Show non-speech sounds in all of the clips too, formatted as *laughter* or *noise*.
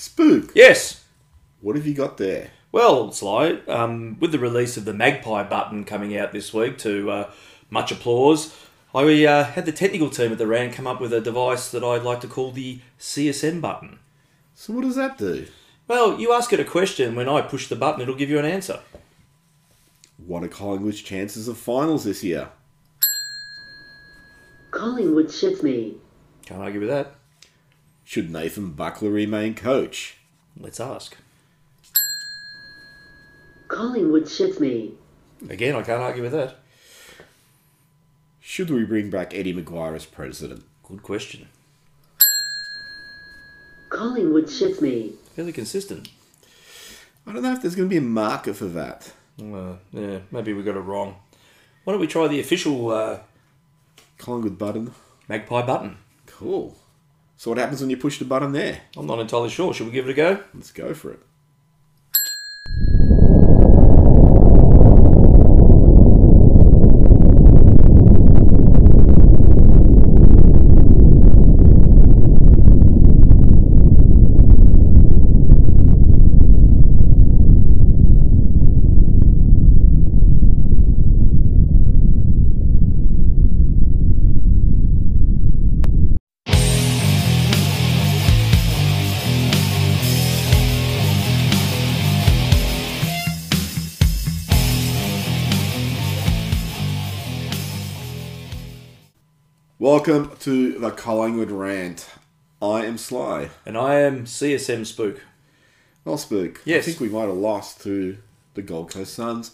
Spook, Yes. what have you got there? Well, Sly, um, with the release of the Magpie button coming out this week to uh, much applause, I uh, had the technical team at the RAN come up with a device that I'd like to call the CSM button. So what does that do? Well, you ask it a question, when I push the button, it'll give you an answer. What are Collingwood's chances of finals this year? Collingwood shits me. Can't argue with that. Should Nathan Buckley remain coach? Let's ask. Collingwood shits me. Again, I can't argue with that. Should we bring back Eddie McGuire as president? Good question. Collingwood shits me. Fairly consistent. I don't know if there's going to be a marker for that. Uh, yeah, maybe we got it wrong. Why don't we try the official uh, Collingwood button. Magpie button? Cool. So what happens when you push the button there? I'm not entirely sure. Should we give it a go? Let's go for it. Welcome to the Collingwood rant. I am Sly. And I am CSM Spook. Well, Spook. Yes. I think we might have lost to the Gold Coast Suns.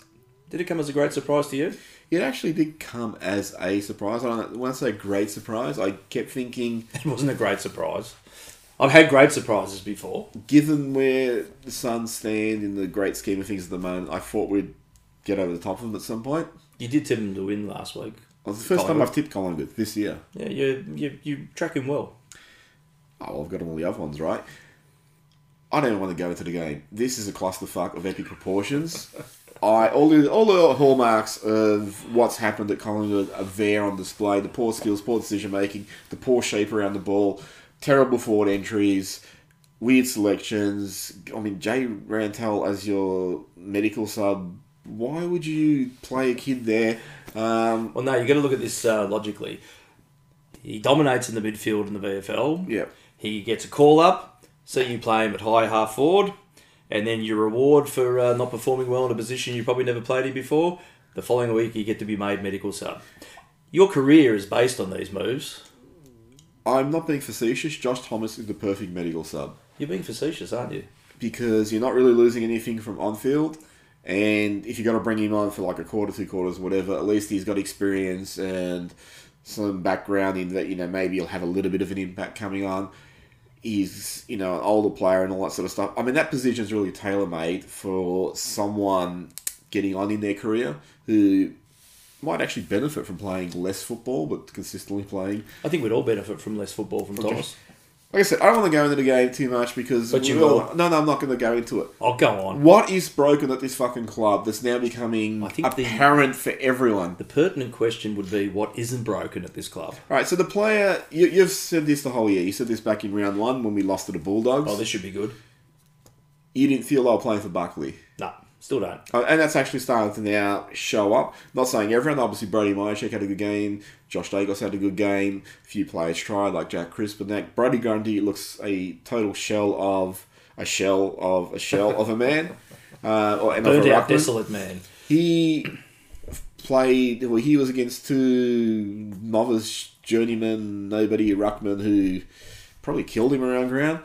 Did it come as a great surprise to you? It actually did come as a surprise. I don't know, when I say great surprise, I kept thinking, *laughs* It wasn't a great surprise. I've had great surprises before. given where the Suns stand in the great scheme of things at the moment, I thought we'd get over the top of them at some point. You did tip them to win last week. Well, it's the first time I've tipped Collingwood this year. Yeah, you you you tracking well. Oh, well, I've got all the other ones right. I don't even want to go into the game. This is a clusterfuck of epic proportions. *laughs* I all the all the hallmarks of what's happened at Collingwood are there on display. The poor skills, poor decision making, the poor shape around the ball, terrible forward entries, weird selections. I mean, Jay Rantall as your medical sub. Why would you play a kid there? Um, Well, no, you've got to look at this uh, logically. He dominates in the midfield in the VFL. yeah, He gets a call up, so you play him at high half forward, and then your reward for uh, not performing well in a position you probably never played in before. The following week, you get to be made medical sub. Your career is based on these moves. I'm not being facetious. Josh Thomas is the perfect medical sub. You're being facetious, aren't you? because you're not really losing anything from on field. And if you're going to bring him on for like a quarter, two quarters, whatever, at least he's got experience and some background in that, you know, maybe he'll have a little bit of an impact coming on. He's, you know, an older player and all that sort of stuff. I mean, that position is really tailor made for someone getting on in their career who might actually benefit from playing less football but consistently playing I think we'd all benefit from less football from Thomas. Like I said, I don't want to go into the game too much because But you will. No, no, I'm not going to go into it. I'll go on. What is broken at this fucking club that's now becoming I think the- apparent for everyone? The pertinent question would be what isn't broken at this club? Right, so the player, you, you've said this the whole year. You said this back in round one when we lost to the Bulldogs. Oh, this should be good. you didn't feel they were playing for Buckley. Still don't. Uh, and that's actually starting to now show up. Not saying everyone, obviously Brody Mihocek had a good game, Josh Daicos had a good game, a few players tried, like Jack Crisp and that. Brodie Grundy looks a total shell of a shell of a shell of a man. *laughs* Uh, or, of out, ruckman. desolate man. He played. Well, he was against two novice journeyman, nobody ruckman who probably killed him around ground.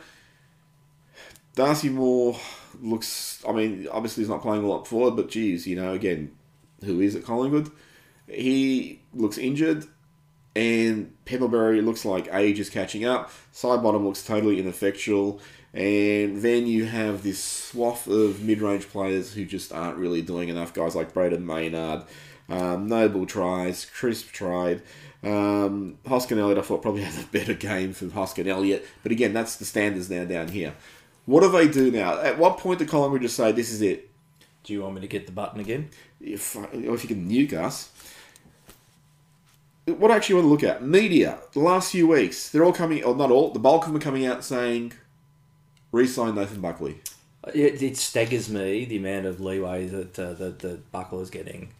Darcy Moore looks. I mean, obviously he's not playing a lot forward, but geez, you know, again, who is at Collingwood? He looks injured, and Pendlebury looks like age is catching up. Sidebottom looks totally ineffectual. And then you have this swath of mid-range players who just aren't really doing enough. Guys like Brayden Maynard, um, Noble tries, Crisp tried. Um, Hoskin Elliott, I thought probably had a better game for Hoskin Elliott. But again, that's the standards now down here. What do they do now? At what point do Collingwood just say, this is it? Do you want me to get the button again? If, or if you can nuke us. What I actually want to look at, media, the last few weeks, they're all coming, or not all, the bulk of them are coming out saying, re-sign Nathan Buckley. It, it staggers me the amount of leeway that uh, that, that Buckle is getting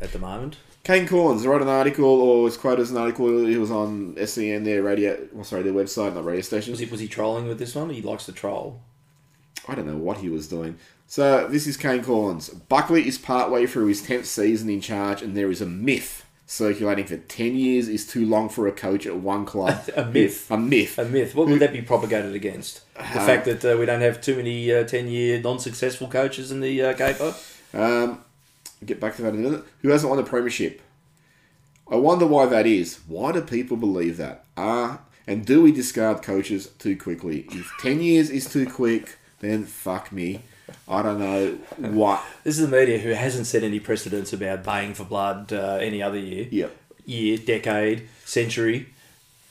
at the moment. Kane Cornes wrote an article, or was quoted as an article. He was on SEN, their radio, well, sorry, their website, not radio station. Was he was he trolling with this one? He likes to troll. I don't know what he was doing. So this is Kane Cornes. Buckley is partway through his tenth season in charge, and there is a myth circulating that ten years is too long for a coach at one club. *laughs* A myth. A myth. A myth. What would that be propagated against? The Uh, fact that uh, we don't have too many uh, ten-year non-successful coaches in the uh, caper. Um, get back to that in a minute. Who hasn't won a premiership? I wonder why that is. Why do people believe that? Ah, and do we discard coaches too quickly? If ten years is too quick, then fuck me. I don't know what. *laughs* This is the media who hasn't set any precedents about baying for blood uh, any other year, Yep. year, decade, century.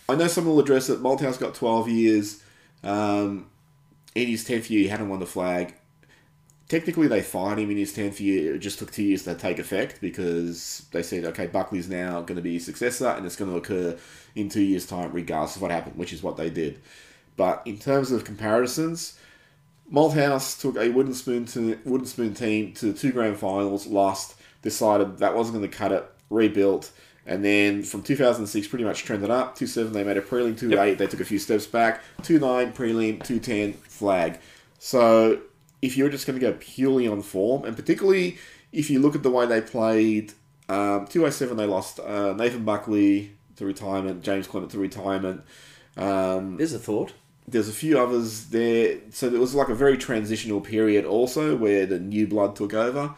I know someone will address it. Malthouse got 12 years. Um, in his 10th year, he hadn't won the flag. Technically, they fired him in his 10th year. It just took two years to take effect because they said, okay, Buckley's now going to be his successor and it's going to occur in two years' time, regardless of what happened, which is what they did. But in terms of comparisons, Malthouse took a wooden spoon to wooden spoon team to two grand finals, lost, decided that wasn't going to cut it, rebuilt, and then from 2006 pretty much trended up. 2-7 they made a prelim, 2-8 they took a few steps back, 2-9 prelim, 2-10 flag. So if you're just going to go purely on form, and particularly if you look at the way they played, um, 207 they lost uh, Nathan Buckley to retirement, James Clement to retirement. Um, There's a thought. There's a few others there. So there was like a very transitional period also where the new blood took over.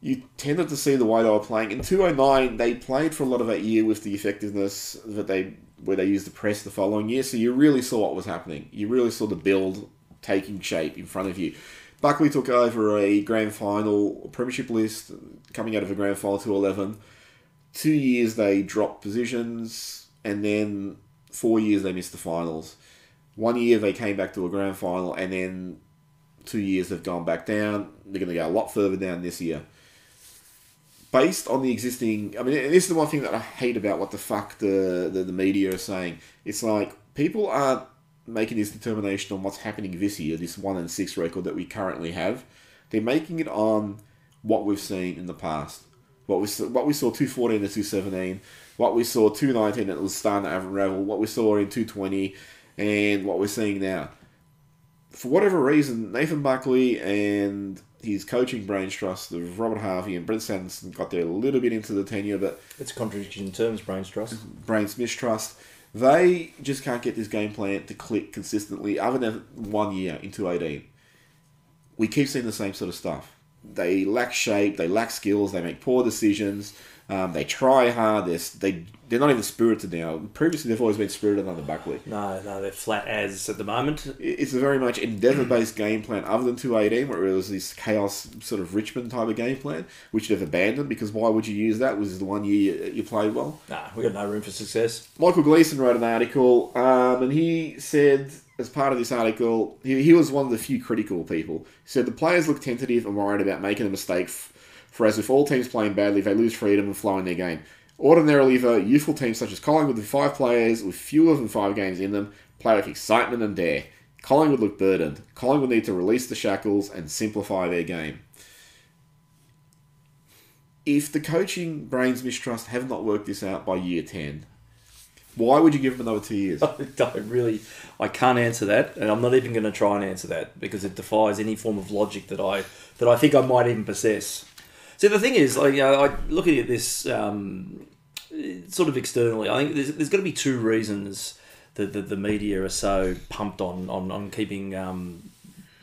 You tended to see the way they were playing. In 209, they played for a lot of that year with the effectiveness that they where they used the press the following year. So you really saw what was happening. You really saw the build taking shape in front of you. Buckley took over a grand final premiership list coming out of a grand final 211. Two years they dropped positions, and then four years they missed the finals. One year they came back to a grand final, and then two years they've gone back down. They're going to go a lot further down this year. Based on the existing, I mean, this is the one thing that I hate about what the fuck the, the, the media are saying. It's like people aren't making this determination on what's happening this year, this one and six record that we currently have. They're making it on what we've seen in the past. What we saw, what we saw two fourteen to two seventeen, what we saw two nineteen that was starting to unravel, what we saw in two twenty, and what we're seeing now. For whatever reason, Nathan Buckley and his coaching brains trust of Robert Harvey and Brent Sanderson got there a little bit into the tenure, but It's a contradiction in terms, Brains Trust. brains mistrust. They just can't get this game plan to click consistently, other than one year in 218. We keep seeing the same sort of stuff. They lack shape, they lack skills, they make poor decisions, um, they try hard, they're, they, they're not even spirited now. Previously, they've always been spirited under Buckley. No, no, they're flat as at the moment. It's a very much endeavour based game plan, other than 218, where it was this chaos sort of Richmond type of game plan, which they've abandoned because why would you use that? Was the one year you, you played well? Nah, we got no room for success. Michael Gleeson wrote an article, um, and he said, as part of this article, he, he was one of the few critical people. He said the players look tentative and worried about making a mistake, f- for as if all teams playing badly, they lose freedom and flow in their game. Ordinarily, though, youthful teams such as Collingwood with five players with fewer than five games in them play with excitement and dare. Collingwood look burdened. Collingwood need to release the shackles and simplify their game. If the coaching brains mistrust have not worked this out by year 10, why would you give them another two years? *laughs* I don't really, I can't answer that, and I'm not even going to try and answer that because it defies any form of logic that I that I think I might even possess. See, the thing is, like, you know, I looking at this um, sort of externally, I think there's, there's got to be two reasons that the, the media are so pumped on on, on keeping um,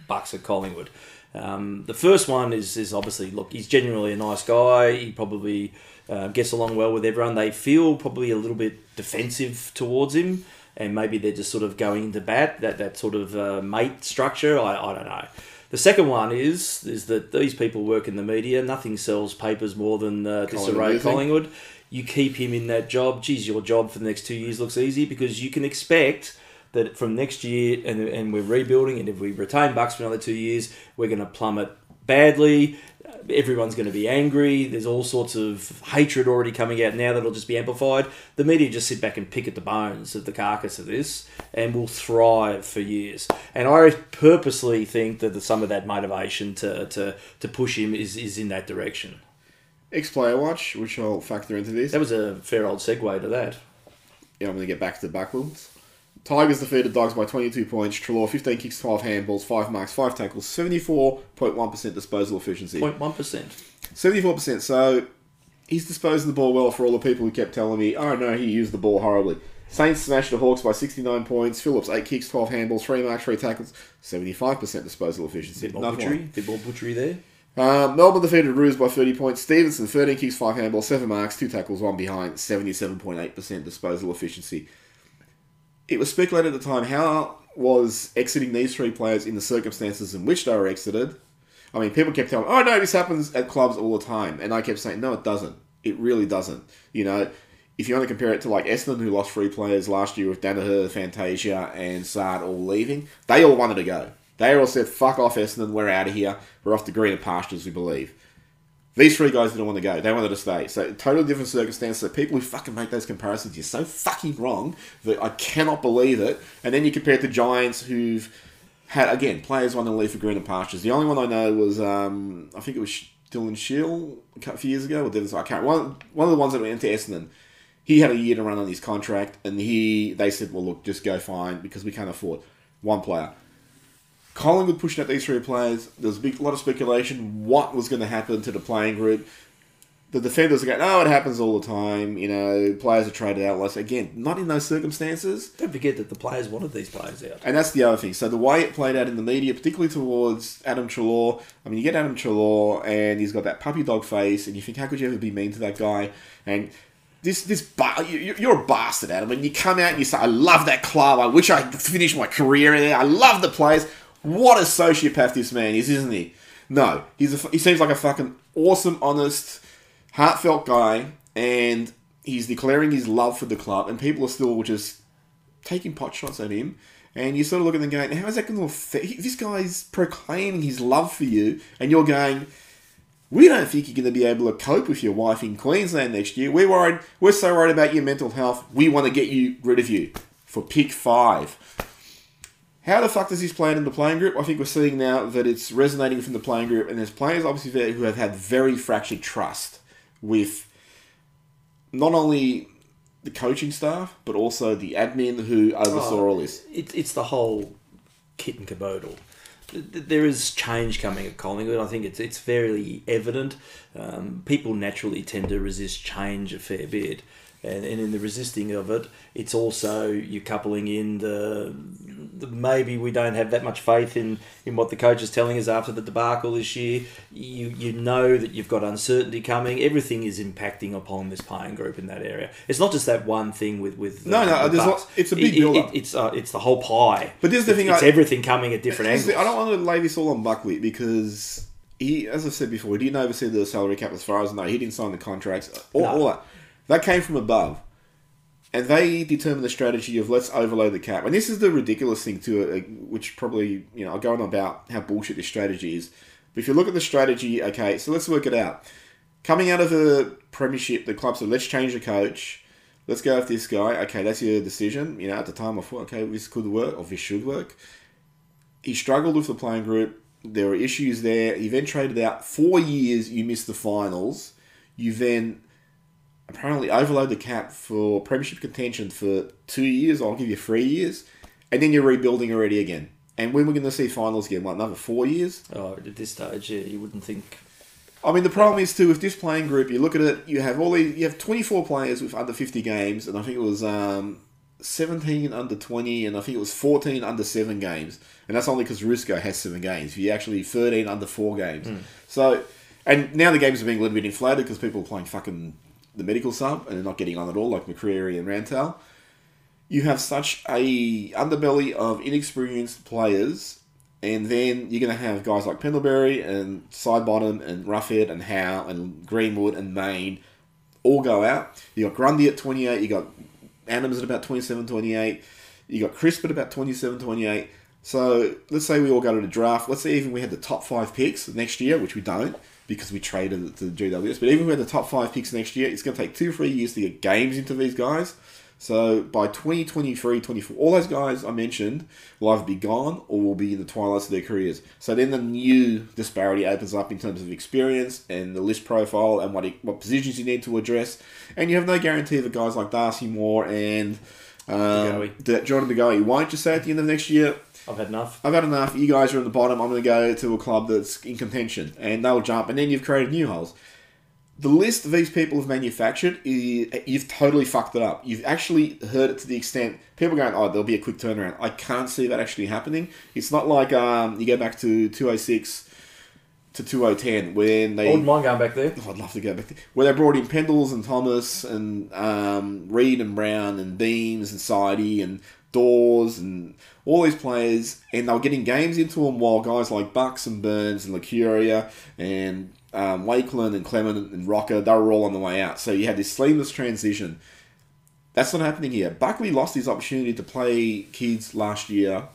Bucks at Collingwood. Um, the first one is is obviously look, he's genuinely a nice guy. He probably uh, gets along well with everyone. They feel probably a little bit defensive towards him, and maybe they're just sort of going into bat that that sort of uh, mate structure. I, I don't know. The second one is is that these people work in the media. Nothing sells papers more than uh, disarray Collingwood, Collingwood. You keep him in that job. Geez, your job for the next two years looks easy because you can expect that from next year, and, and we're rebuilding, and if we retain Bucks for another two years, we're going to plummet badly. Everyone's going to be angry. There's all sorts of hatred already coming out now that'll just be amplified. The media just sit back and pick at the bones of the carcass of this and will thrive for years. And I purposely think that the, some of that motivation to, to, to push him is, is in that direction. Ex player watch, which I'll factor into this. That was a fair old segue to that. Yeah, I'm going to get back to the backwards. Tigers defeated Dogs by 22 points. Treloar 15 kicks, 12 handballs, 5 marks, 5 tackles, 74.1% disposal efficiency. 0.1%. 74%. So he's disposing the ball well for all the people who kept telling me, oh no, he used the ball horribly. Saints smashed the Hawks by 69 points. Phillips 8 kicks, 12 handballs, 3 marks, 3 tackles, 75% disposal efficiency. Bit more Another butchery. one. Bit more butchery there. Um, Melbourne defeated Roos by 30 points. Stephenson 13 kicks, 5 handballs, 7 marks, 2 tackles, 1 behind, 77.8% disposal efficiency. It was speculated at the time how was exiting these three players in the circumstances in which they were exited. I mean, people kept telling, "Oh no, this happens at clubs all the time," and I kept saying, "No, it doesn't. It really doesn't." You know, if you want to compare it to like Essendon, who lost three players last year with Daniher, Fantasia, and Saad all leaving, they all wanted to go. They all said, "Fuck off, Essendon. We're out of here. We're off to greener pastures." We believe. These three guys didn't want to go. They wanted to stay. So totally different circumstances. So people who fucking make those comparisons, you're so fucking wrong that I cannot believe it. And then you compare it to Giants who've had again players want to leave for greener pastures. The only one I know was um, I think it was Dylan Shiel a couple few years ago. Or Dennis, I can't. One one of the ones that went into Essendon. He had a year to run on his contract, and he they said, "Well, look, just go fine because we can't afford one player." Collingwood pushing out these three players. There was a big lot of speculation what was going to happen to the playing group. The defenders are going, oh, it happens all the time. You know, players are traded out. Less again, not in those circumstances. Don't forget that the players wanted these players out. And that's the other thing. So the way it played out in the media, particularly towards Adam Treloar, I mean, you get Adam Treloar and he's got that puppy dog face, and you think, how could you ever be mean to that guy? And this this you- you're a bastard, Adam. And you come out and you say, I love that club. I wish I finished my career in there. I love the players. What a sociopath this man is, isn't he? No, he's a, he seems like a fucking awesome, honest, heartfelt guy, and he's declaring his love for the club, and people are still just taking pot shots at him. And you sort of look at them going, how is that going to affect? This guy's proclaiming his love for you, and you're going, we don't think you're going to be able to cope with your wife in Queensland next year. We're worried. We're so worried about your mental health. We want to get you rid of you for pick five. How the fuck does this play in the playing group? I think we're seeing now that it's resonating from the playing group, and there's players obviously there who have had very fractured trust with not only the coaching staff but also the admin who oversaw Oh. all this. It, it's the whole kit and caboodle. Th- th- There is change coming at Collingwood. I think it's it's fairly evident. Um, people naturally tend to resist change a fair bit, and, and in the resisting of it, it's also you're coupling in the, the maybe we don't have that much faith in, in what the coach is telling us after the debacle this year. You you know that you've got uncertainty coming. Everything is impacting upon this playing group in that area. It's not just that one thing with with No, no, there's Bucks. it's a big It- it- build-up. it's uh, it's the whole pie. But this is the thing It's I- everything coming at different angles. I don't want to lay this all on Buckley because he, as I said before, he didn't oversee the salary cap as far as I know. He didn't sign the contracts. All, No. all that. That came from above. And they determined the strategy of let's overload the cap. And this is the ridiculous thing too, uh, which probably, you know, I'll go on about how bullshit this strategy is. But if you look at the strategy, okay, so let's work it out. Coming out of the premiership, the club said, let's change the coach. Let's go with this guy. Okay, that's your decision. You know, at the time I thought, okay, this could work or this should work he struggled with the playing group. There were issues there. He then traded out. Four years, you missed the finals. You then apparently overload the cap for premiership contention for two years. I'll give you three years, and then you're rebuilding already again. And when we're going to see finals again? What another four years? Oh, at this stage, yeah, you wouldn't think. I mean, the problem is too with this playing group. You look at it. You have all these. You have 24 players with under 50 games, and I think it was um, 17 under 20, and I think it was 14 under seven games. And that's only because Ruscoe has seven games. You actually 13 under four games. So, and now the games are being a little bit inflated because people are playing fucking the medical sub and they're not getting on at all, like McCreery and Rantall. You have such a underbelly of inexperienced players and then you're going to have guys like Pendlebury and Sidebottom and Roughead and Howe and Greenwood and Mayne all go out. You got Grundy at 28. You got Adams at about 27, 28. You got Crisp at about 27, 28. So let's say we all go to the draft. Let's say even we had the top five picks next year, which we don't because we traded it to the GWS. But even had the top five picks next year, it's going to take two, three years to get games into these guys. So by 2023, 24, all those guys I mentioned will either be gone or will be in the twilights of their careers. So then the new disparity opens up in terms of experience and the list profile and what what positions you need to address. And you have no guarantee that guys like Darcy Moore and um, DeGoey. Jordan DeGoey won't just say at the end of next year, I've had enough. I've had enough. You guys are at the bottom. I'm going to go to a club that's in contention, and they'll jump, and then you've created new holes. The list these people have manufactured, you've totally fucked it up. You've actually heard it to the extent people are going, "Oh, there'll be a quick turnaround." I can't see that actually happening. It's not like um, you go back to 206 to 2010 when they. I wouldn't mind going back there. Oh, I'd love to go back there. Where they brought in Pendles and Thomas and um, Reid and Brown and Beams and Sidey and Dawes and all these players, and they were getting games into them while guys like Bucks and Burns and Licuria and um, Wakelin and Clement and Rocca, they were all on the way out. So you had this seamless transition. That's not happening here. Buckley lost his opportunity to play kids last year,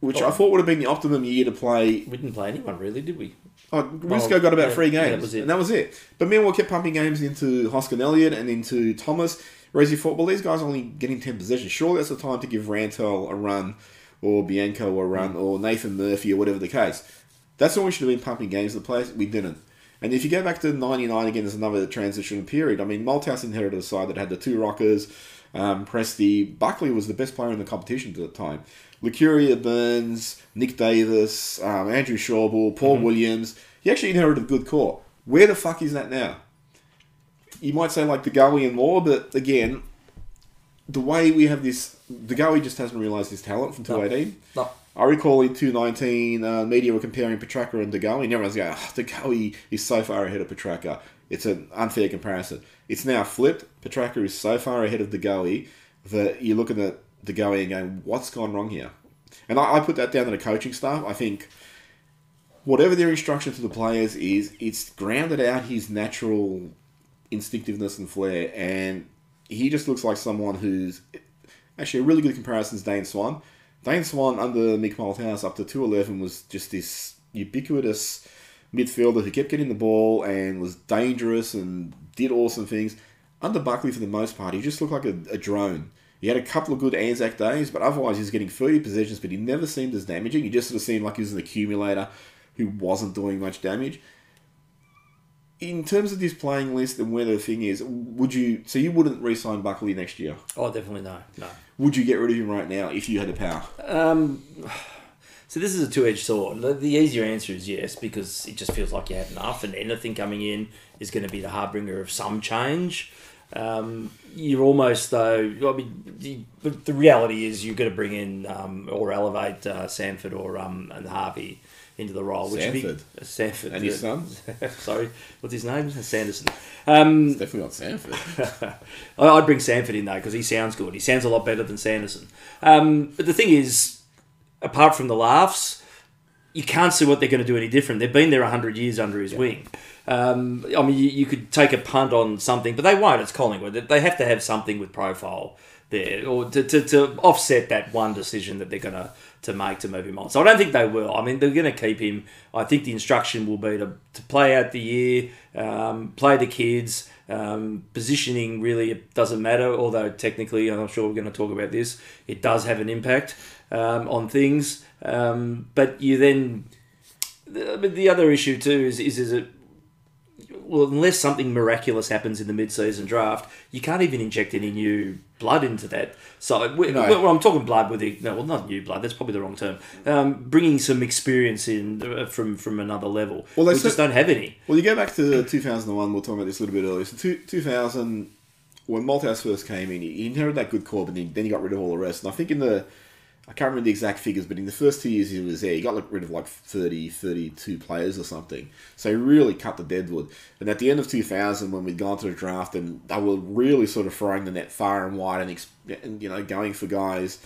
which I Oh. thought would have been the optimum year to play We didn't play anyone really, did we? Oh, Ruscoe got about yeah, three yeah, games, that was it. and that was it. But meanwhile, kept pumping games into Hoskin Elliott and into Thomas. Whereas you thought, well, these guys are only getting ten possessions. Surely that's the time to give Rantall a run, or Bianco a run, or Nathan Murphy, or whatever the case. That's when we should have been pumping games to the place. We didn't. And if you go back to '99 again, there's another transitional period. I mean, Malthouse inherited a side that had the two Roccas. Um, Presti Buckley was the best player in the competition at the time. Licuria Burns, Nick Davis, um, Andrew Schauble, Paul Williams. He actually inherited a good core. Where the fuck is that now? You might say like the Gully and Law, but again, the way we have this, the Gully just hasn't realised his talent from 218. No. I recall in 219, uh, media were comparing Petracca and De Goey, and everyone's going, oh, De Goey is so far ahead of Petracca. It's an unfair comparison. It's now flipped. Petracca is so far ahead of the De Goey that you're looking at De Goey and going, what's gone wrong here? And I, I put that down to the coaching staff. I think whatever their instruction to the players is, it's grounded out his natural instinctiveness and flair, and he just looks like someone who's actually a really good comparison is Dane Swan. Dane Swan under Mick Malthouse up to 211 was just this ubiquitous midfielder who kept getting the ball and was dangerous and did awesome things. Under Buckley, for the most part, he just looked like a, a drone. He had a couple of good Anzac days, but otherwise he was getting 30 possessions, but he never seemed as damaging. He just sort of seemed like he was an accumulator who wasn't doing much damage. In terms of this playing list and where the thing is, would you so you wouldn't re-sign Buckley next year? Oh, definitely no, no. Would you get rid of him right now if you had the power? Um, *sighs* so this is a two-edged sword. The, the easier answer is yes, because it just feels like you had enough, and anything coming in is going to be the harbinger of some change. Um, you're almost though. I mean, the, the- the reality is you're going to bring in um, or elevate uh, Sanford or um, and Harvey into the role. Which would be- Sanford? uh, Sanford, And his uh, son? *laughs* sorry, what's his name? Sanderson. Um, Definitely not Sanford. *laughs* I'd bring Sanford in though because he sounds good. He sounds a lot better than Sanderson. Um, but the thing is, apart from the laughs, you can't see what they're going to do any different. They've been there hundred years under his wing. Um, I mean, you, you could take a punt on something, but they won't. It's Collingwood. They have to have something with profile there, or to, to, to offset that one decision that they're going to to make to move him on. So I don't think they will. I mean, they're going to keep him. I think the instruction will be to, to play out the year, um, play the kids. Um, positioning really doesn't matter, although technically, I'm sure we're going to talk about this, it does have an impact um, on things. Um, but you then, the, the other issue too is is is it well, unless something miraculous happens in the mid-season draft, you can't even inject any new blood into that. So, we, No. well, I'm talking blood with the no, well, not new blood. That's probably the wrong term. Um, bringing some experience in uh, from from another level. Well, they we said- just don't have any. Well, you go back to 2001, we'll talk about this a little bit earlier. So, two, 2000, when Malthouse first came in, he inherited that good core, but then he got rid of all the rest. And I think in the, I can't remember the exact figures, but in the first two years he was there, he got rid of like 30, 32 players or something. So he really cut the deadwood. And at the end of 2000, when we'd gone to the draft, and they were really sort of throwing the net far and wide and, and you know, going for guys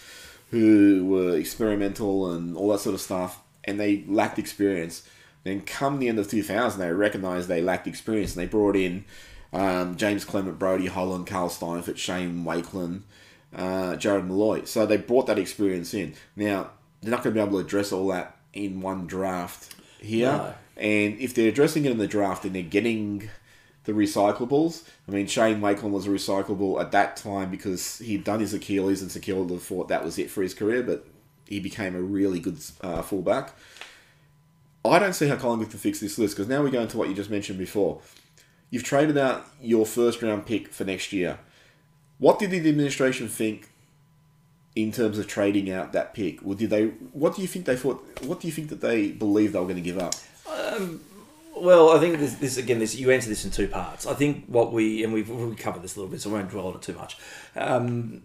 who were experimental and all that sort of stuff, and they lacked experience. Then come the end of 2000, they recognised they lacked experience, and they brought in um, James Clement, Brodie Holland, Carl Steinfort, Shane Wakelin, uh, Jarrod Molloy. So they brought that experience in. Now, they're not going to be able to address all that in one draft here. No. And if they're addressing it in the draft and they're getting the recyclables, I mean, Shane Wakelin was a recyclable at that time because he'd done his Achilles and secured the thought that was it for his career, but he became a really good uh, fullback. I don't see how Collingwood can fix this list because now we go into what you just mentioned before. You've traded out your first round pick for next year. What did the administration think in terms of trading out that pick? Or did they? What do you think they thought? What do you think that they believed they were going to give up? Well, I think this, this again. This you answer this in two parts. I think what we and we've we covered this a little bit, so I won't dwell on it too much. Um,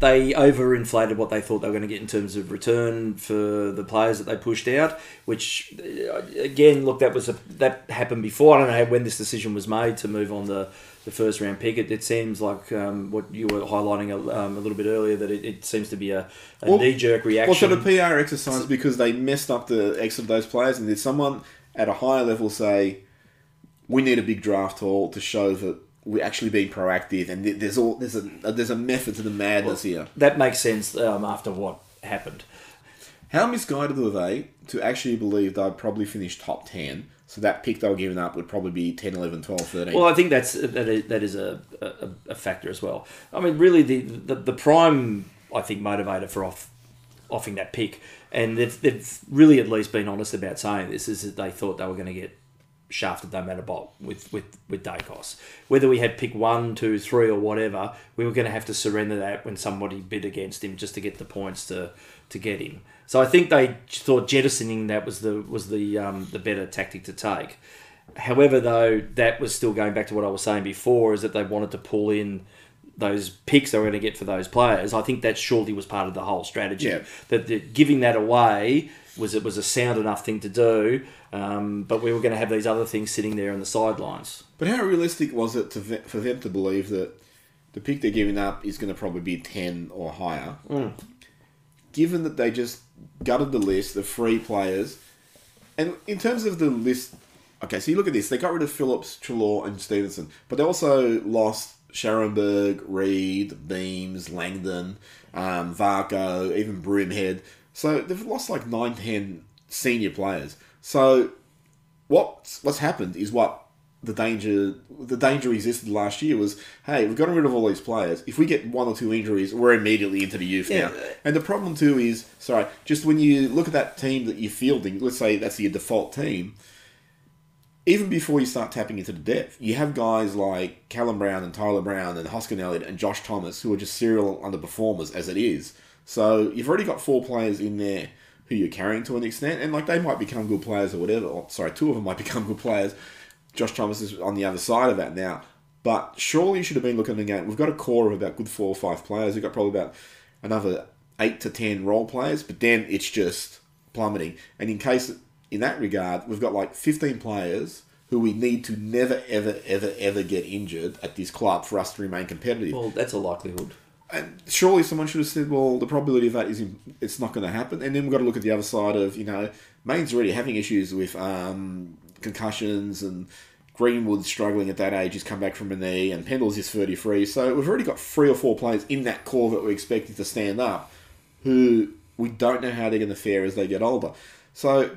they overinflated what they thought they were going to get in terms of return for the players that they pushed out. Which, uh, again, look, that was a that happened before. I don't know when this decision was made to move on the, the first round pick. It, it seems like um, what you were highlighting a, um, a little bit earlier that it, it seems to be a, a Well- knee jerk reaction. Well, so the PR exercise because they messed up the exit of those players, and did someone at a higher level say, "We need a big draft haul to show that we're actually being proactive," and there's all there's a uh, there's a method to the madness here. that makes sense um, after what happened. How misguided were they eh, to actually believe they'd probably finish top 10? So that pick they were giving up would probably be 10, 11, 12, 13. Well, I think that's uh, that is, that is a, a, a factor as well. I mean, really, the, the, the prime I think motivator for off offing that pick, and they've, they've really at least been honest about saying this is that they thought they were going to get shafted no matter what with with with Daicos. Whether we had pick one, two, three, or whatever, we were going to have to surrender that when somebody bid against him just to get the points to to get him. So I think they thought jettisoning that was the was the um, the better tactic to take. However, though, that was still going back to what I was saying before, is that they wanted to pull in those picks they were going to get for those players. I think that surely was part of the whole strategy. Yeah. That, that giving that away was it was a sound enough thing to do, um, but we were going to have these other things sitting there on the sidelines. But how realistic was it to, for them to believe that the pick they're giving up is going to probably be 10 or higher? Given that they just gutted the list of free players, and in terms of the list, okay, so you look at this, they got rid of Phillips, Treloar, and Stephenson, but they also lost Scharenberg, Reid, Beams, Langdon, um, Varcoe, even Broomhead. So they've lost like nine, ten senior players. So what what's happened is what the danger the danger existed last year was hey we've gotten rid of all these players if we get one or two injuries we're immediately into the youth Yeah. now and the problem too is sorry just when you look at that team that you're fielding let's say that's your default team even before you start tapping into the depth you have guys like Callum Brown and Tyler Brown and Hoskin Elliott and Josh Thomas who are just serial underperformers as it is so you've already got four players in there who you're carrying to an extent, and like they might become good players or whatever. Or, sorry, two of them might *laughs* become good players. Josh Thomas is on the other side of that now. But surely you should have been looking again. We've got a core of about good four or five players. We've got probably about another eight to ten role players, but then it's just plummeting. And in case, in that regard, we've got like 15 players who we need to never, ever, ever, ever get injured at this club for us to remain competitive. Well, that's a likelihood. And surely someone should have said, well, the probability of that is it's not going to happen. And then we've got to look at the other side of, you know, Mayne's already having issues with um, concussions and Greenwood's struggling at that age. He's come back from a knee and Pendle's is 33. So we've already got three or four players in that core that we're expecting to stand up who we don't know how they're going to fare as they get older. So,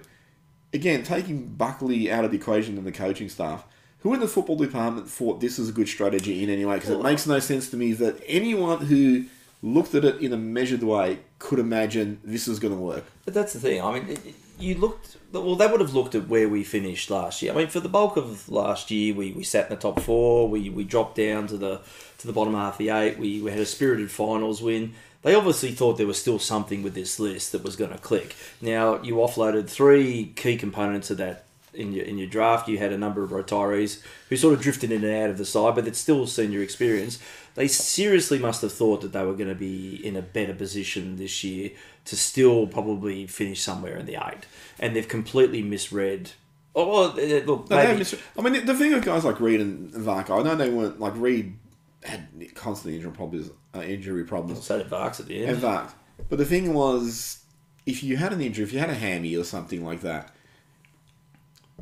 again, taking Buckley out of the equation and the coaching staff, who in the football department thought this was a good strategy in any way? Because it makes no sense to me that anyone who looked at it in a measured way could imagine this is going to work. But that's the thing. I mean, it- you looked well. They would have looked at where we finished last year. I mean, for the bulk of last year, we, we sat in the top four. We, we dropped down to the to the bottom half of the eight. We, we had a spirited finals win. They obviously thought there was still something with this list that was going to click. Now you offloaded three key components of that in your in your draft. You had a number of retirees who sort of drifted in and out of the side, but it's still senior experience. They seriously must have thought that they were going to be in a better position this year to still probably finish somewhere in the eight, and they've completely misread. Oh, uh, look, No, maybe, mis- I mean, the thing with guys like Reid and Varcoe, I know they weren't like Reid had constant injury problems, uh, injury problems, so did Varks at the end. and Vark. But the thing was, if you had an injury, if you had a hammy or something like that,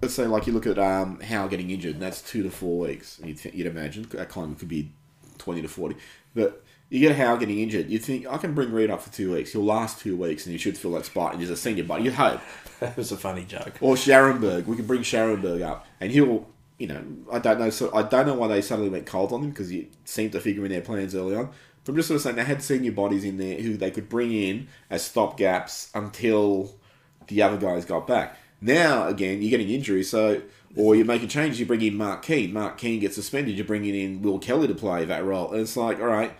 let's say like you look at um, Howe getting injured, and that's two to four weeks. You'd, th- you'd imagine that of could be twenty to forty, but You get Howe getting injured. You think I can bring Reid up for two weeks. He'll last two weeks, and he should fill that spot. And he's a senior, but you hope. *laughs* That was a funny joke. Or Scharenberg. We can bring Scharenberg up, and he'll. You know, I don't know. So I don't know why they suddenly went cold on him because he seemed to figure in their plans early on. But I'm just sort of saying they had senior bodies in there who they could bring in as stopgaps until the other guys got back. Now again, you're getting injuries, so or you're making changes. You bring in Mark Keane. Mark Keane gets suspended. You're bringing in Will Kelly to play that role, and it's like, all right,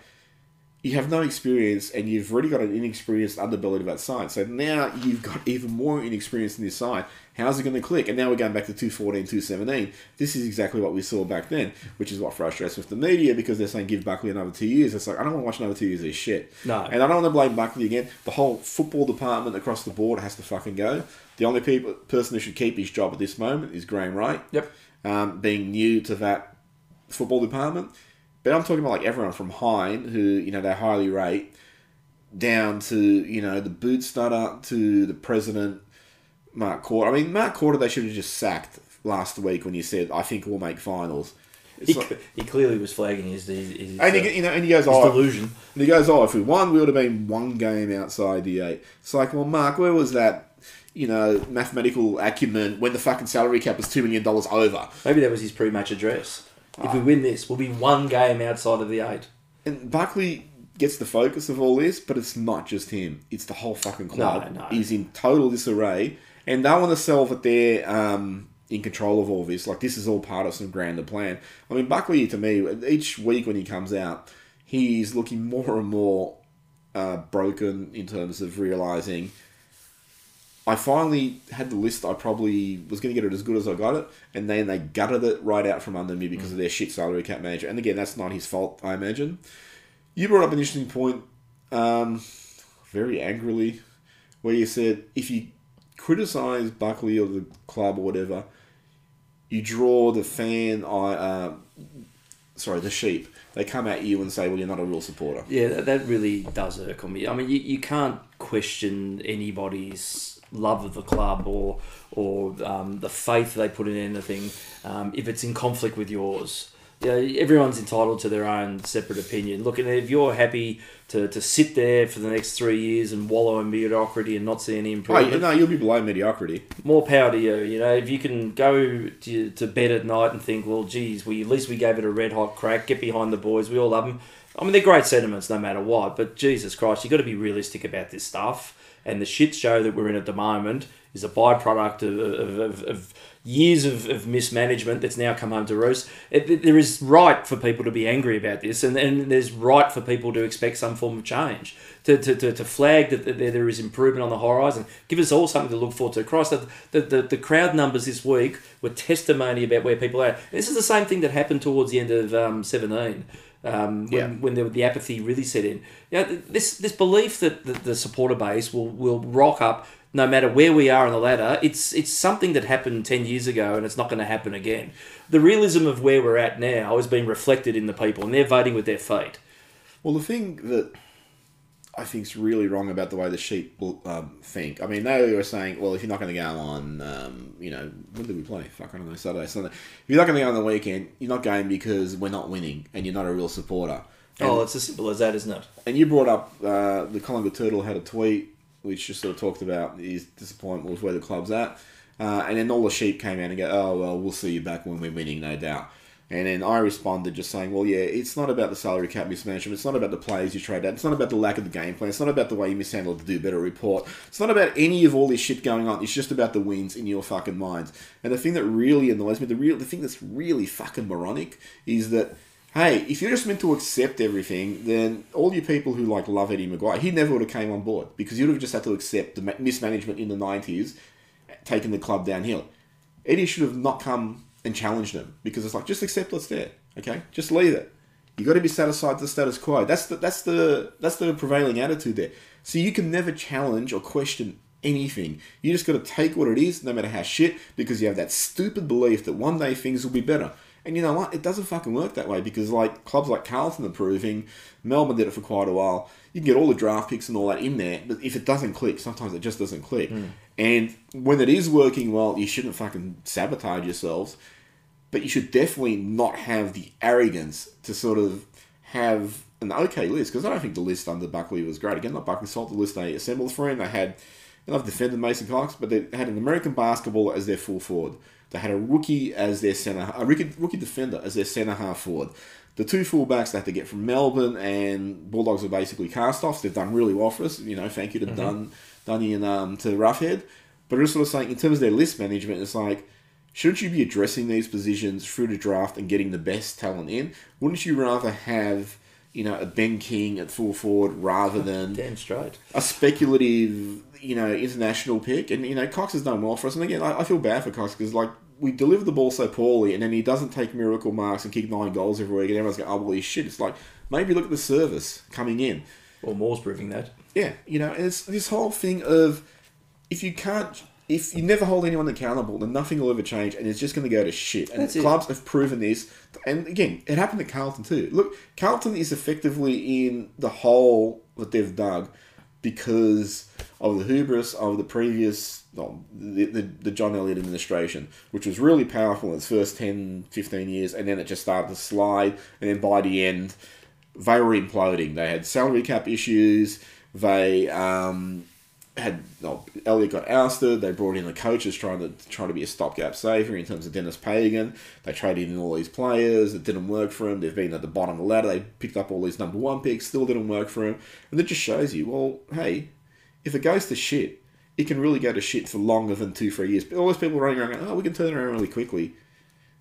you have no experience, and you've already got an inexperienced underbelly to that side. So now you've got even more inexperience in this side. How's it going to click? And now we're going back to 214, 217. This is exactly what we saw back then, which is what frustrates with the media because they're saying give Buckley another two years. It's like, I don't want to watch another two years of this shit. No. And I don't want to blame Buckley again. The whole football department across the board has to fucking go. The only people, person who should keep his job at this moment is Graham Wright, Yep. um, being new to that football department. But I'm talking about like everyone from Hine, who you know they highly rate, down to you know the boot stutter to the president, Mark Korda. I mean, Mark Korda they should have just sacked last week when you said I think we'll make finals. He, like- he clearly was flagging his, his, his, and uh, he, you know, and he goes, "Oh, delusion. and he goes, oh, if we won, we would have been one game outside the eight. It's like, well, Mark, where was that, you know, mathematical acumen when the fucking salary cap was $2 million over? Maybe that was his pre-match address. If we win this, we'll be one game outside of the eight. And Buckley gets the focus of all this, but it's not just him. It's the whole fucking club. No, no. He's in total disarray. And they want to sell that they're um, in control of all this. Like, this is all part of some grander plan. I mean, Buckley, to me, each week when he comes out, he's looking more and more uh, broken in terms of realizing I finally had the list. I probably was going to get it as good as I got it, and then they gutted it right out from under me because of their shit salary cap manager. And again, that's not his fault, I imagine. You brought up an interesting point, um, very angrily, where you said if you criticize Buckley or the club or whatever, you draw the fan eye. Uh, sorry, the sheep. They come at you and say, "Well, you're not a real supporter." Yeah, that, that really does irk on me. I mean, you, you can't question anybody's love of the club or or um, the faith they put in anything um, if it's in conflict with yours. You know, everyone's entitled to their own separate opinion. Look, and if you're happy to, to sit there for the next three years and wallow in mediocrity and not see any Oh, improvement, you- no, you'll be below mediocrity. more power to you. You know, if you can go to, to bed at night and think, well, geez, we at least we gave it a red hot crack. Get behind the boys. We all love them. I mean, they're great sentiments no matter what. But Jesus Christ, you've got to be realistic about this stuff. And the shit show that we're in at the moment is a byproduct of, of, of, years of, of mismanagement that's now come home to roost. It, there is right for people to be angry about this, and, and there's right for people to expect some form of change, to, to, to, to flag that there, there is improvement on the horizon. Give us all something to look forward to. Christ, the, the, the, the crowd numbers this week were testimony about where people are. This is the same thing that happened towards the end of um, 17 um, when, Yeah. when the, the apathy really set in. You know, this this belief that the, the supporter base will, will rock up no matter where we are on the ladder, it's it's something that happened ten years ago, and it's not going to happen again. The realism of where we're at now has been reflected in the people, and they're voting with their feet. Well, the thing that I think's really wrong about the way the sheep um, think. I mean, they were saying, well, if you're not going to go on, um, you know, when did we play? Fuck, I don't know, Saturday, Sunday. If you're not going to go on the weekend, you're not going because we're not winning and you're not a real supporter. And, Oh, it's as simple as that, isn't it? and you brought up uh, the Collingwood Turtle had a tweet which just sort of talked about his disappointment with where the club's at. Uh, and then all the sheep came out and go, oh, well, we'll see you back when we're winning, no doubt. And then I responded just saying, well, yeah, it's not about the salary cap mismanagement. It's not about the players you trade out. It's not about the lack of the game plan. It's not about the way you mishandled the do better report. It's not about any of all this shit going on. It's just about the wins in your fucking minds. And the thing that really annoys me, the real, the thing that's really fucking moronic, is that hey, if you're just meant to accept everything, then all you people who like love Eddie McGuire, he never would have came on board because you'd have just had to accept the mismanagement in the '90s, taking the club downhill. Eddie should have not come and challenge them because it's like just accept what's there, okay? Just leave it. You got to be satisfied with the status quo. That's the that's the that's the prevailing attitude there. So you can never challenge or question anything. You just got to take what it is, no matter how shit, because you have that stupid belief that one day things will be better. And you know what? It doesn't fucking work that way because like clubs like Carlton are proving, Melbourne did it for quite a while. You can get all the draft picks and all that in there, but if it doesn't click, sometimes it just doesn't click. Hmm. And when it is working well, you shouldn't fucking sabotage yourselves, but you should definitely not have the arrogance to sort of have an okay list because I don't think the list under Buckley was great. Again, not Buckley's fault. The list they assembled for him, they had, and I've defended Mason Cox, but they had an American basketball as their full forward. They had a rookie as their center, a rookie, rookie defender as their center half forward. The two fullbacks they had to get from Melbourne and Bulldogs are basically cast-offs. They've done really well for us. You know, thank you to mm-hmm. Dun, Dunny and um, to Roughead. But just sort of saying, in terms of their list management, it's like, shouldn't you be addressing these positions through the draft and getting the best talent in? Wouldn't you rather have, you know, a Ben King at full forward rather than *laughs* Damn straight. a speculative, you know, international pick. And you know, Cox has done well for us. And again, I, I feel bad for Cox because like we deliver the ball so poorly, and then he doesn't take miracle marks and kick nine goals every week, and everyone's going, "Oh, well, he's shit." It's like maybe look at the service coming in. Well, Moore's proving that. Yeah, you know, and it's this whole thing of if you can't. If you never hold anyone accountable, then nothing will ever change, and it's just going to go to shit. And That's it. clubs have proven this. And again, it happened at Carlton too. Look, Carlton is effectively in the hole that they've dug because of the hubris of the previous, well, the, the, the John Elliott administration, which was really powerful in its first 10, 15 years, and then it just started to slide. And then by the end, they were imploding. They had salary cap issues. They um, had no, Elliott got ousted. They brought in the coaches trying to trying to be a stopgap savior in terms of Dennis Pagan. They traded in all these players. It didn't work for them. They've been at the bottom of the ladder. They picked up all these number one picks. Still didn't work for them. And it just shows you, well, hey, if it goes to shit, it can really go to shit for longer than two, three years. But all those people running around, going, oh, we can turn around really quickly.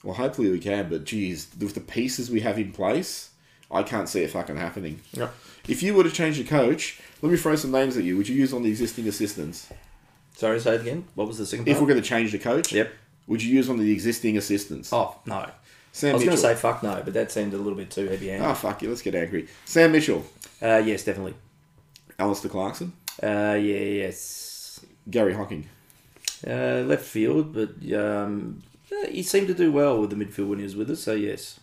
Well, hopefully we can. But geez, with the pieces we have in place, I can't see it fucking happening. Yeah. If you were to change your coach, let me throw some names at you. Would you use on the existing assistants? Sorry, say it again. What was the second If part? we're going to change the coach, Yep. would you use one of the existing assistants? Oh, no. Sam I Sam was going to say fuck no, but that seemed a little bit too heavy handed. Ah, fuck you. Let's get angry. Sam Mitchell, Uh, yes, definitely. Alastair Clarkson, Uh, yeah, yes. Garry Hocking. Uh, left field, but um, he seemed to do well with the midfield when he was with us, so yes.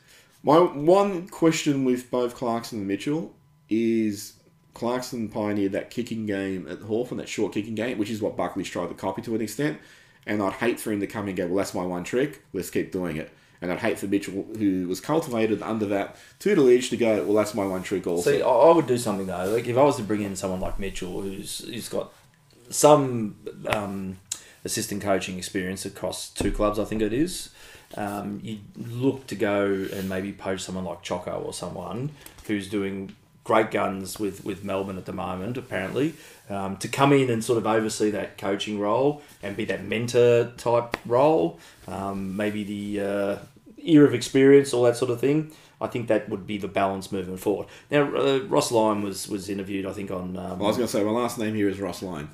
My one question with both Clarkson and Mitchell is Clarkson pioneered that kicking game at Hawthorn, that short kicking game, which is what Buckley's tried to copy to an extent. And I'd hate for him to come and go, well, that's my one trick. Let's keep doing it. And I'd hate for Mitchell, who was cultivated under that tutelage, to go, well, that's my one trick also. See, I, would do something though. Like if I was to bring in someone like Mitchell, who's who's got some um, assistant coaching experience across two clubs, I think it is. Um, you look to go and maybe poach someone like Choco or someone who's doing great guns with, with Melbourne at the moment, apparently, um, to come in and sort of oversee that coaching role and be that mentor type role, um, maybe the uh, ear of experience, all that sort of thing. I think that would be the balance moving forward. Now, uh, Ross Lyon was, was interviewed, I think, on. Um, I was going to say, my last name here is Ross Lyon.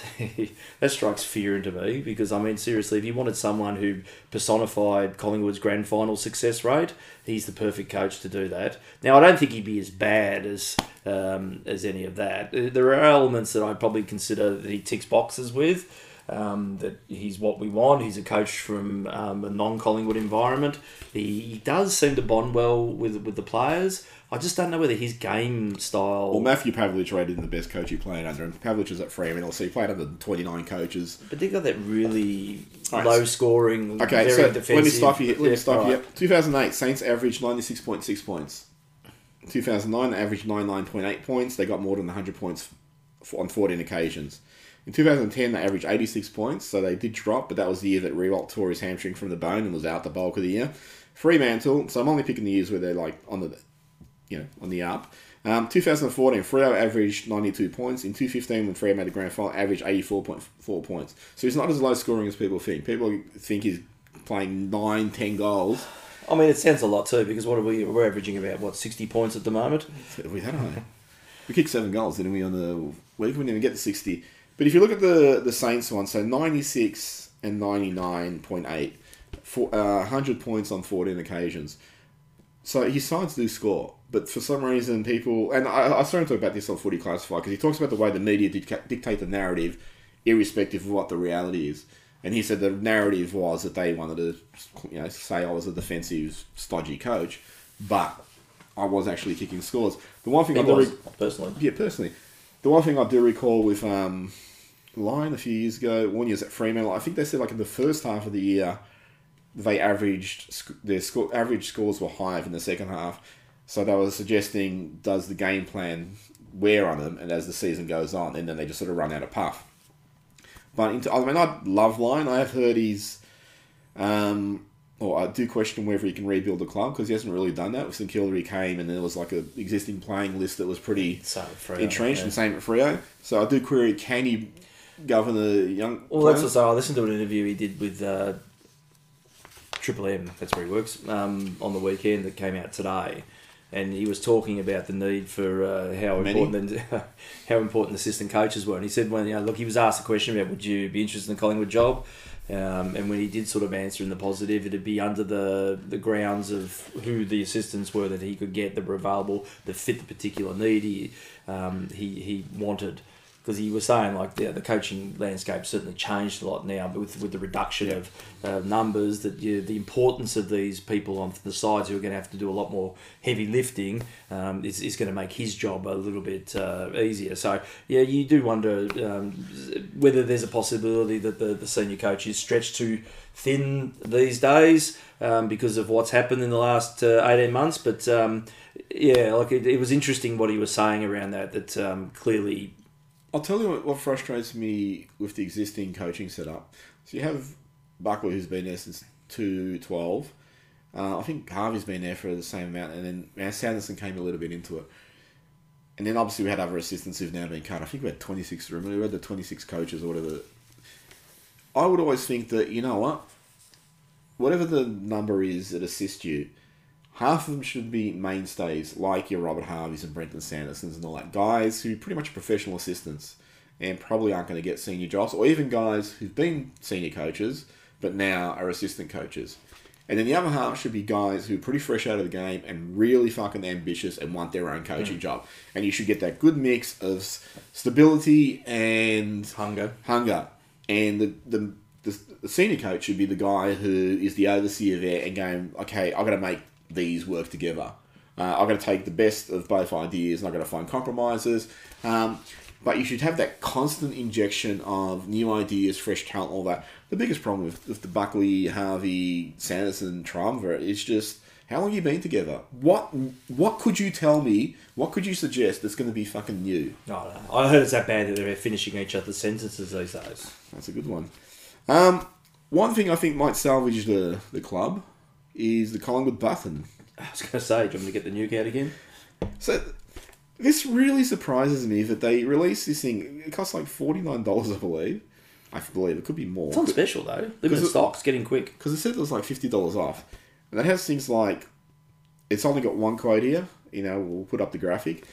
*laughs* that strikes fear into me because I mean seriously, if you wanted someone who personified Collingwood's grand final success rate, he's the perfect coach to do that. Now I don't think he'd be as bad as um, as any of that. There are elements that I'd probably consider that he ticks boxes with. Um, that he's what we want. He's a coach from um, a non-Collingwood environment. He, he does seem to bond well with with the players. I just don't know whether his game style. Well, Matthew Pavlich rated him the best coach he played under, and Pavlich was at Fremantle, so he played under 29 coaches. But they got that really Alright, low scoring, Okay, very so defensive. let me stop you. Let me Yeah, stop you. Yep. 2008, Saints averaged 96.6 points. 2009, they averaged 99.8 points. They got more than 100 points on 14 occasions. In 2010, they averaged 86 points, so they did drop, but that was the year that Riewoldt tore his hamstring from the bone and was out the bulk of the year. Fremantle, so I'm only picking the years where they're like on the, you know, on the up. Um, 2014, Freo averaged 92 points. In 2015, when Freo made the grand final, averaged 84.4 points. So he's not as low scoring as people think. People think he's playing 9, 10 goals. I mean, it sounds a lot too because what are we? We're averaging about what sixty points at the moment. We had We kicked seven goals, didn't we, on the week? We didn't even get to 60. But if you look at the, the Saints one, so 96 and 99.8, for, uh, 100 points on 14 occasions. So his sides do score, but for some reason people, and I, I started to talk about this on Footy Classified because he talks about the way the media dicta- dictate the narrative, irrespective of what the reality is. And he said the narrative was that they wanted to, you know, say I was a defensive, stodgy coach, but I was actually kicking scores. The one thing I It was re- personally. yeah, personally, the one thing I do recall with um, Lyon a few years ago, one year's at Fremantle, I think they said like in the first half of the year, they averaged their score average scores were higher in the second half. So they were suggesting, does the game plan wear on them, and as the season goes on, and then they just sort of run out of puff. But into, I mean, I love Lyon. I have heard he's, um, or I do question whether he can rebuild the club because he hasn't really done that. With St Kilda, he came and there was like a existing playing list that was pretty So Freo, entrenched, yeah. and same at Freo. So I do query, can he govern the young? Well, that's players? what I listened to an interview he did with uh, Triple M. That's where he works um, on the weekend that came out today, and he was talking about the need for uh, how Many. important *laughs* how important assistant coaches were. And he said, when you know, look, he was asked a question about would you be interested in the Collingwood job. Um, and when he did sort of answer in the positive, it'd be under the, the grounds of who the assistants were that he could get that were available that fit the particular need he um, he, he wanted because he was saying like the, the coaching landscape certainly changed a lot now but with with the reduction of uh, numbers that you, the importance of these people on the sides who are going to have to do a lot more heavy lifting um, is, is going to make his job a little bit uh, easier. So yeah you do wonder um, whether there's a possibility that the, the senior coach is stretched too thin these days um, because of what's happened in the last uh, 18 months. But um, yeah like it, it was interesting what he was saying around that that um, clearly I'll tell you what, what frustrates me with the existing coaching setup. So you have Buckley, who's been there since 2012. Uh, I think Harvey's been there for the same amount, and then Sanderson came a little bit into it. And then obviously we had other assistants who've now been cut. I think we had 26, remember, we had the 26 coaches or whatever. I would always think that, you know what? Whatever the number is that assist you, half of them should be mainstays like your Robert Harveys and Brenton Sandersons and all that. Guys who are pretty much are professional assistants and probably aren't going to get senior jobs, or even guys who've been senior coaches but now are assistant coaches. And then the other half should be guys who are pretty fresh out of the game and really fucking ambitious and want their own coaching mm. job. And you should get that good mix of stability and hunger hunger. And the, the, the, the senior coach should be the guy who is the overseer there and going, okay, I've got to make these work together. Uh, I'm going to take the best of both ideas and I'm going to find compromises. Um, but you should have that constant injection of new ideas, fresh talent, all that. The biggest problem with, with the Buckley, Harvey, Sanderson triumvirate is just how long you been together? What what could you tell me? What could you suggest that's going to be fucking new? I don't. I heard it's that bad that they're finishing each other's sentences these days. That's a good one. Um, one thing I think might salvage the, the club is the Collingwood button. I was going to say, do you want me to get the nuke out again? So this really surprises me that they released this thing. It costs like forty nine dollars, I believe. I believe it could be more It's on special though. Limited it- stock. It's getting quick. because it said it was like fifty dollars off, and that has things like it's only got one quote here. You know, we'll put up the graphic.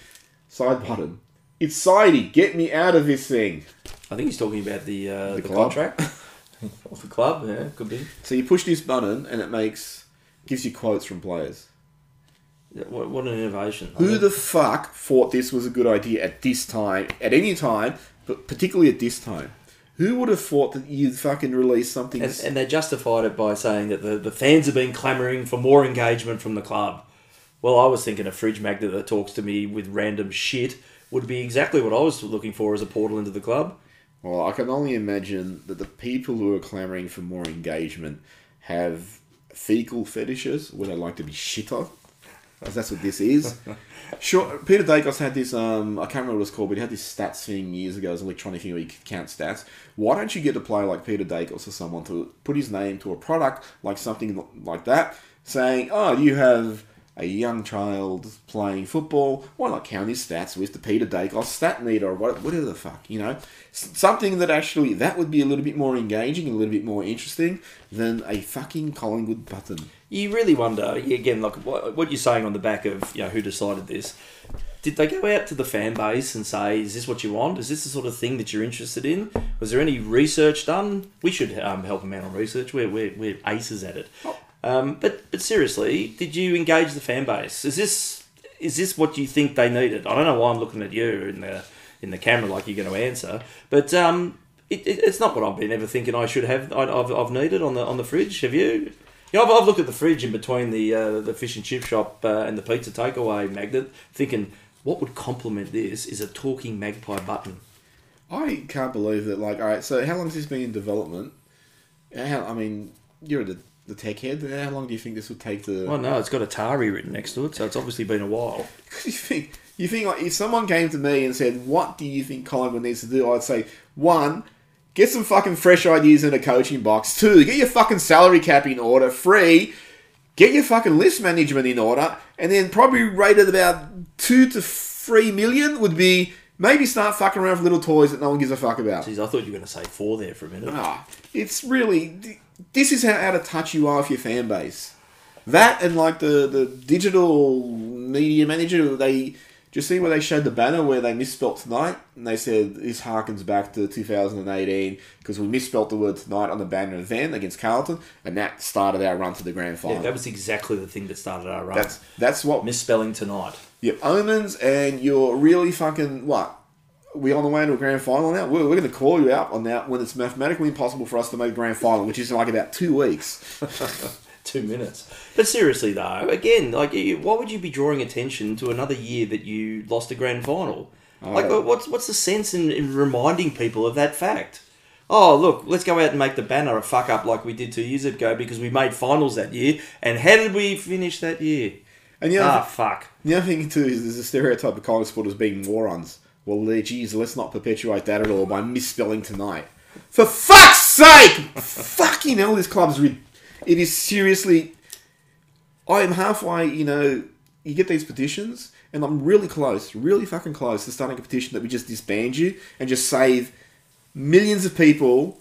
Side button. It's sidey. Get me out of this thing. I think he's talking about the uh, the, club? contract or *laughs* the club. Yeah, could be. So you push this button, and it makes gives you quotes from players. What, what an innovation! Who the fuck thought this was a good idea at this time, at any time, but particularly at this time? Who would have thought that you'd fucking release something? and, and they justified it by saying that the, the fans have been clamouring for more engagement from the club. Well, I was thinking a fridge magnet that talks to me with random shit would be exactly what I was looking for as a portal into the club. well, I can only imagine that the people who are clamoring for more engagement have fecal fetishes where they like to be shit on. that's what this is. Sure, Peter Daicos had this. Um, I can't remember what it was called, but he had this stats thing years ago. It was an electronic thing where you could count stats. Why don't you get a player like Peter Daicos or someone to put his name to a product like something like that, saying, "Oh, you have a young child playing football. Why not count his stats with the Peter Daicos stat meter or whatever the fuck, you know? Something that actually that would be a little bit more engaging, a little bit more interesting than a fucking Collingwood button." You really wonder again, like what, you're saying on the back of you know who decided this. Did they go out to the fan base and say, "Is this what you want? Is this the sort of thing that you're interested in?" Was there any research done? We should um, help them out on research. We're, we're, we're aces at it. Um, but but seriously, did you engage the fan base? Is this is this what you think they needed? I don't know why I'm looking at you in the in the camera like you're going to answer, but um, it, it, it's not what I've been ever thinking I should have. I, I've, I've needed on the on the fridge. Have you? You know, I've, I've looked at the fridge in between the uh, the fish and chip shop uh, and the pizza takeaway magnet, thinking what would complement this is a talking magpie button. I can't believe that. Like, all right, so how long has this been in development? How, I mean, you're the the tech head. How long do you think this would take to? Well, no, it's got Atari written next to it, so it's obviously been a while. *laughs* you think you think like if someone came to me and said, "What do you think Collingwood needs to do?" I'd say, one, get some fucking fresh ideas in a coaching box. Two, get your fucking salary cap in order. Three, get your fucking list management in order, and then probably rated about two to three million would be maybe start fucking around with little toys that no one gives a fuck about. Jeez, I thought you were going to say four there for a minute. Ah, it's really this is how out of touch you are with your fan base. That and like the the digital media manager, they just see where they showed the banner where they misspelt tonight, and they said this harkens back to 2018 because we misspelt the word tonight on the banner then against Carlton, and that started our run to the grand final. Yeah, that was exactly the thing that started our run. that's that's what Misspelling tonight. your omens and you're really fucking what. We on the way to a grand final now. We're, we're going to call you out on that when it's mathematically impossible for us to make a grand final, which is in like about two weeks. *laughs* Two minutes. But seriously, though, again, like, why would you be drawing attention to another year that you lost a grand final? Like, Oh. what's what's the sense in, in reminding people of that fact? Oh, look, let's go out and make the banner a fuck up like we did two years ago because we made finals that year. And how did we finish that year? And the other, Ah, fuck. the other thing too is there's a stereotype of college supporters being morons. Well, eh, geez, let's not perpetuate that at all by misspelling tonight. For fuck's sake! Fucking hell, this club's rid- it is seriously. I am halfway. You know, you get these petitions, and I'm really close, really fucking close to starting a petition that we just disband you and just save millions of people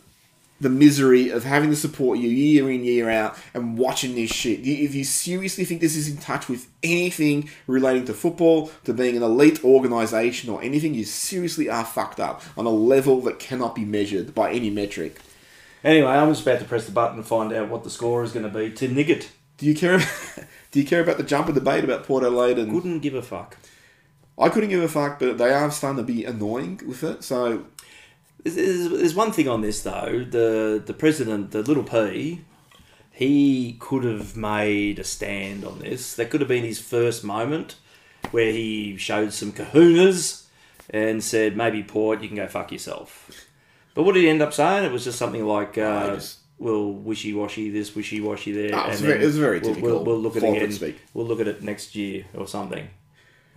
the misery of having to support you year in year out and watching this shit. If you seriously think this is in touch with anything relating to football, to being an elite organisation or anything, you seriously are fucked up on a level that cannot be measured by any metric. Anyway, I'm just about to press the button and find out what the score is going to be to Niggett. Do you care? *laughs* do you care about the jumper debate about Port Adelaide? And Couldn't give a fuck. I couldn't give a fuck, but they are starting to be annoying with it. So There's, one thing on this though. The the president, the little P, he could have made a stand on this. That could have been his first moment where he showed some kahunas and said, maybe Port, you can go fuck yourself. But what did he end up saying? It was just something like, uh, just- well, wishy washy this, wishy washy there. Ah, it was and very- it was very we'll, typical We'll, we'll look at it again. We'll look at it next year or something.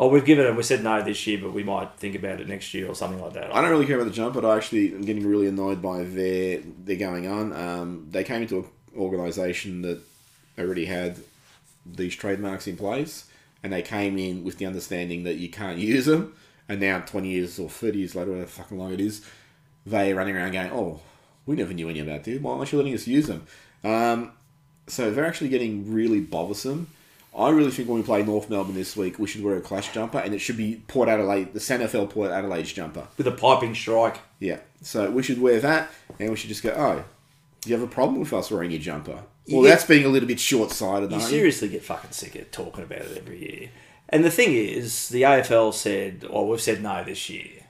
Oh, we've given it. We said no this year, but we might think about it next year or something like that. I don't really care about the jump, but I actually am getting really annoyed by their their going on. Um, they came into an organisation that already had these trademarks in place, and they came in with the understanding that you can't *laughs* use them. And now, twenty years or thirty years later, whatever fucking long it is, they are running around going, "Oh, we never knew any about this. Why aren't you letting us use them?" Um, so they're actually getting really bothersome. I really think when we play North Melbourne this week, we should wear a clash jumper, and it should be Port Adelaide, the SANFL Port Adelaide's jumper. With a piping strike. Yeah. So we should wear that, and we should just go. Oh, do you have a problem with us wearing your jumper? Well, Yeah. that's being a little bit short-sighted, You aren't you? seriously get fucking sick of talking about it every year. And the thing is, the AFL said, "Oh, we've said no this year,"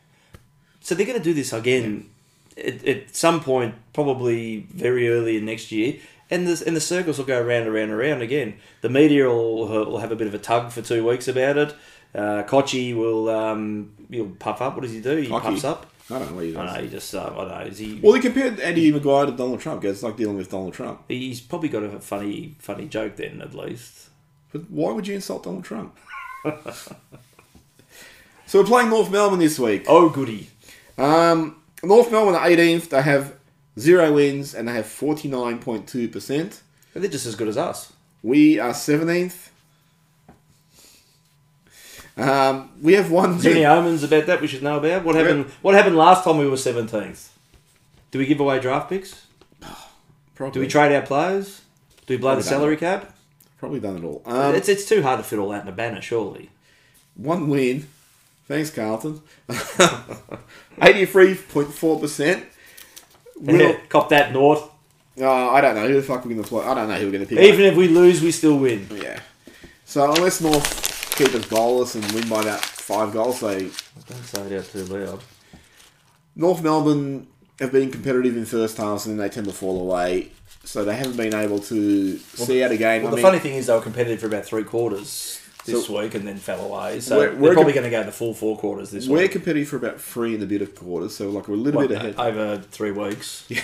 so they're going to do this again at, at some point, probably very early in next year. And the and the circles will go around, around, around again. The media will, will have a bit of a tug for two weeks about it. Uh, Kochie will um, he'll puff up. What does he do? He puffs up. I don't know what he I does. know. He just um, I don't know. Is he? Well, he compared Andy McGuire to Donald Trump. It's like dealing with Donald Trump. he's probably got a funny, funny joke then at least. But why would you insult Donald Trump? *laughs* so we're playing North Melbourne this week. Oh, goody. Um, North Melbourne are 18th. They have zero wins and they have 49.2%. They're just as good as us. We are 17th. Um, we have one. Is there any omens about that we should know about? What happened? What happened last time we were seventeenth? Do we give away draft picks? Probably, *sighs* Do we trade our players? Do we blow the Probably salary cap? Probably done it all. Um, it's it's too hard to fit all that in a banner, surely. one win. Thanks, Carlton. *laughs* 83.4%. Will, Cop that North. uh, I don't know who the fuck we're going to play. I don't know who we're going to pick. Even if we lose, we still win. Yeah. So unless North keep us goalless and win by about five goals, they Don't say it out too loud. North Melbourne have been competitive in first halves and then they tend to fall away. So they haven't been able to see out a game. Well, I the mean, funny thing is they were competitive for about three quarters this So- week and then fell away. So We're- we're, we're probably going to go the full four quarters this week. we're competing for about three and a bit of quarters, so like we're a little What, bit ahead. over three weeks. *laughs* Yeah.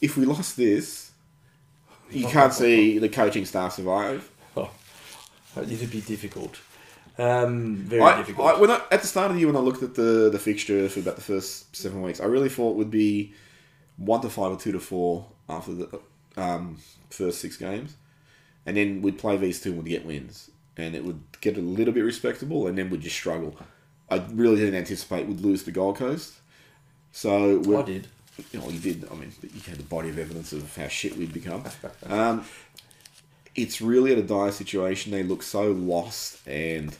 If we lost this, you can't see the coaching staff survive. Oh, it'd be difficult. Um, very I, difficult. I, when I, at the start of the year, when I looked at the the fixture for about the first seven weeks, I really thought it would be one to five or two to four after the um, first six games, and then we'd play these two and we'd get wins, and it would get a little bit respectable, and then we'd just struggle. I really didn't anticipate we'd lose the Gold Coast, so I did. you know, you did. I mean, you had the body of evidence of how shit we'd become. *laughs* Um, it's really at a dire situation. They look so lost and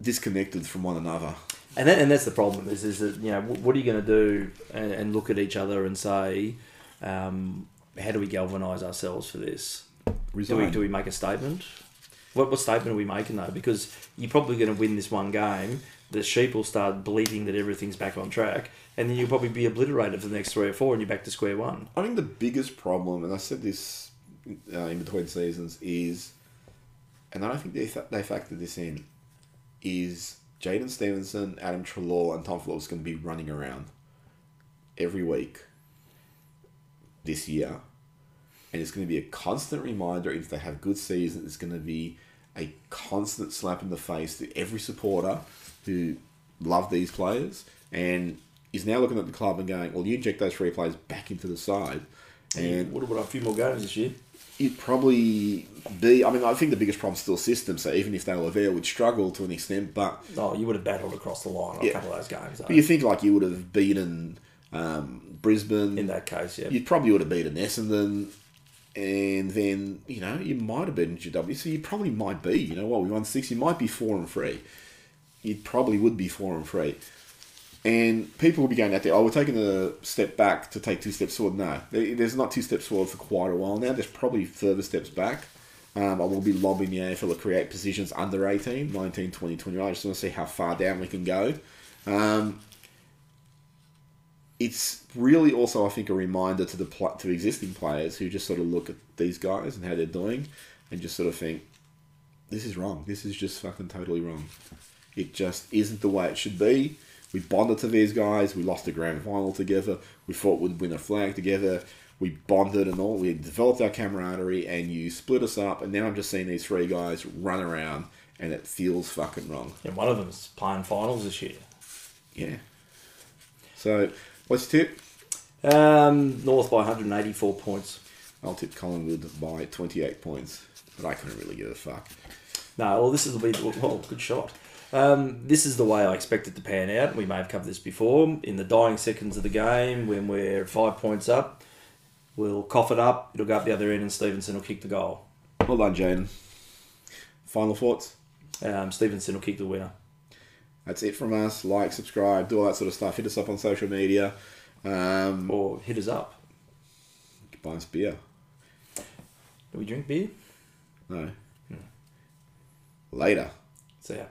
disconnected from one another. And that, and that's the problem is is that you know what are you going to do and, and look at each other and say, um, how do we galvanise ourselves for this? Do we, do we make a statement? What, what statement are we making though? Because you're probably going to win this one game. The sheep will start believing that everything's back on track, and then you'll probably be obliterated for the next three or four, and you're back to square one. I think the biggest problem, and I said this uh, in between seasons, is, and I don't think they they factored this in, is Jaidyn Stephenson, Adam Treloar, and Tom Phillips going to be running around every week this year, and it's going to be a constant reminder if they have good seasons. It's going to be a constant slap in the face to every supporter who love these players and is now looking at the club and going, "Well, you inject those three players back into the side." And would have won a few more games this year. it'd probably be. I mean, I think the biggest problem is still system. So even if they were there, would struggle to an extent. But, Oh, you would have battled across the line on Yeah. a couple of those games. Though. but you think like you would have beaten um, Brisbane. in that case, yeah. you probably would have beaten Essendon, and then you know you might have beaten GW. So you probably might be. You know what? We won six. You might be four and three. You probably would be four and three. And people will be going out there, oh, we're taking a step back to take two steps forward. No, there's not two steps forward for quite a while now. There's probably further steps back. Um, I will be lobbying the AFL to create positions under 18, 19, 20, 21. I just want to see how far down we can go. Um, it's really also, I think, a reminder to the pl- to existing players who just sort of look at these guys and how they're doing and just sort of think, this is wrong. This is just fucking totally wrong. It just isn't the way it should be. We bonded to these guys. We lost the grand final together. We thought we'd win a flag together. We bonded and all. We developed our camaraderie, and you split us up. And now I'm just seeing these three guys run around, and it feels fucking wrong. And one of them's playing finals this year. Yeah. So, what's your tip? Um, North by 184 points. I'll tip Collingwood by 28 points, but I couldn't really give a fuck. No, well, this is the be well, good shot. Um, this is the way I expect it to pan out. We may have covered this before. In the dying seconds of the game, when we're five points up, we'll cough it up. It'll go up the other end, and Stephenson will kick the goal. Well done, Jaidyn. Final thoughts? Um, Stephenson will kick the winner. That's it from us. Like, subscribe, do all that sort of stuff. Hit us up on social media. Um, Or hit us up. buy us beer. Do we drink beer? No. Later. See ya.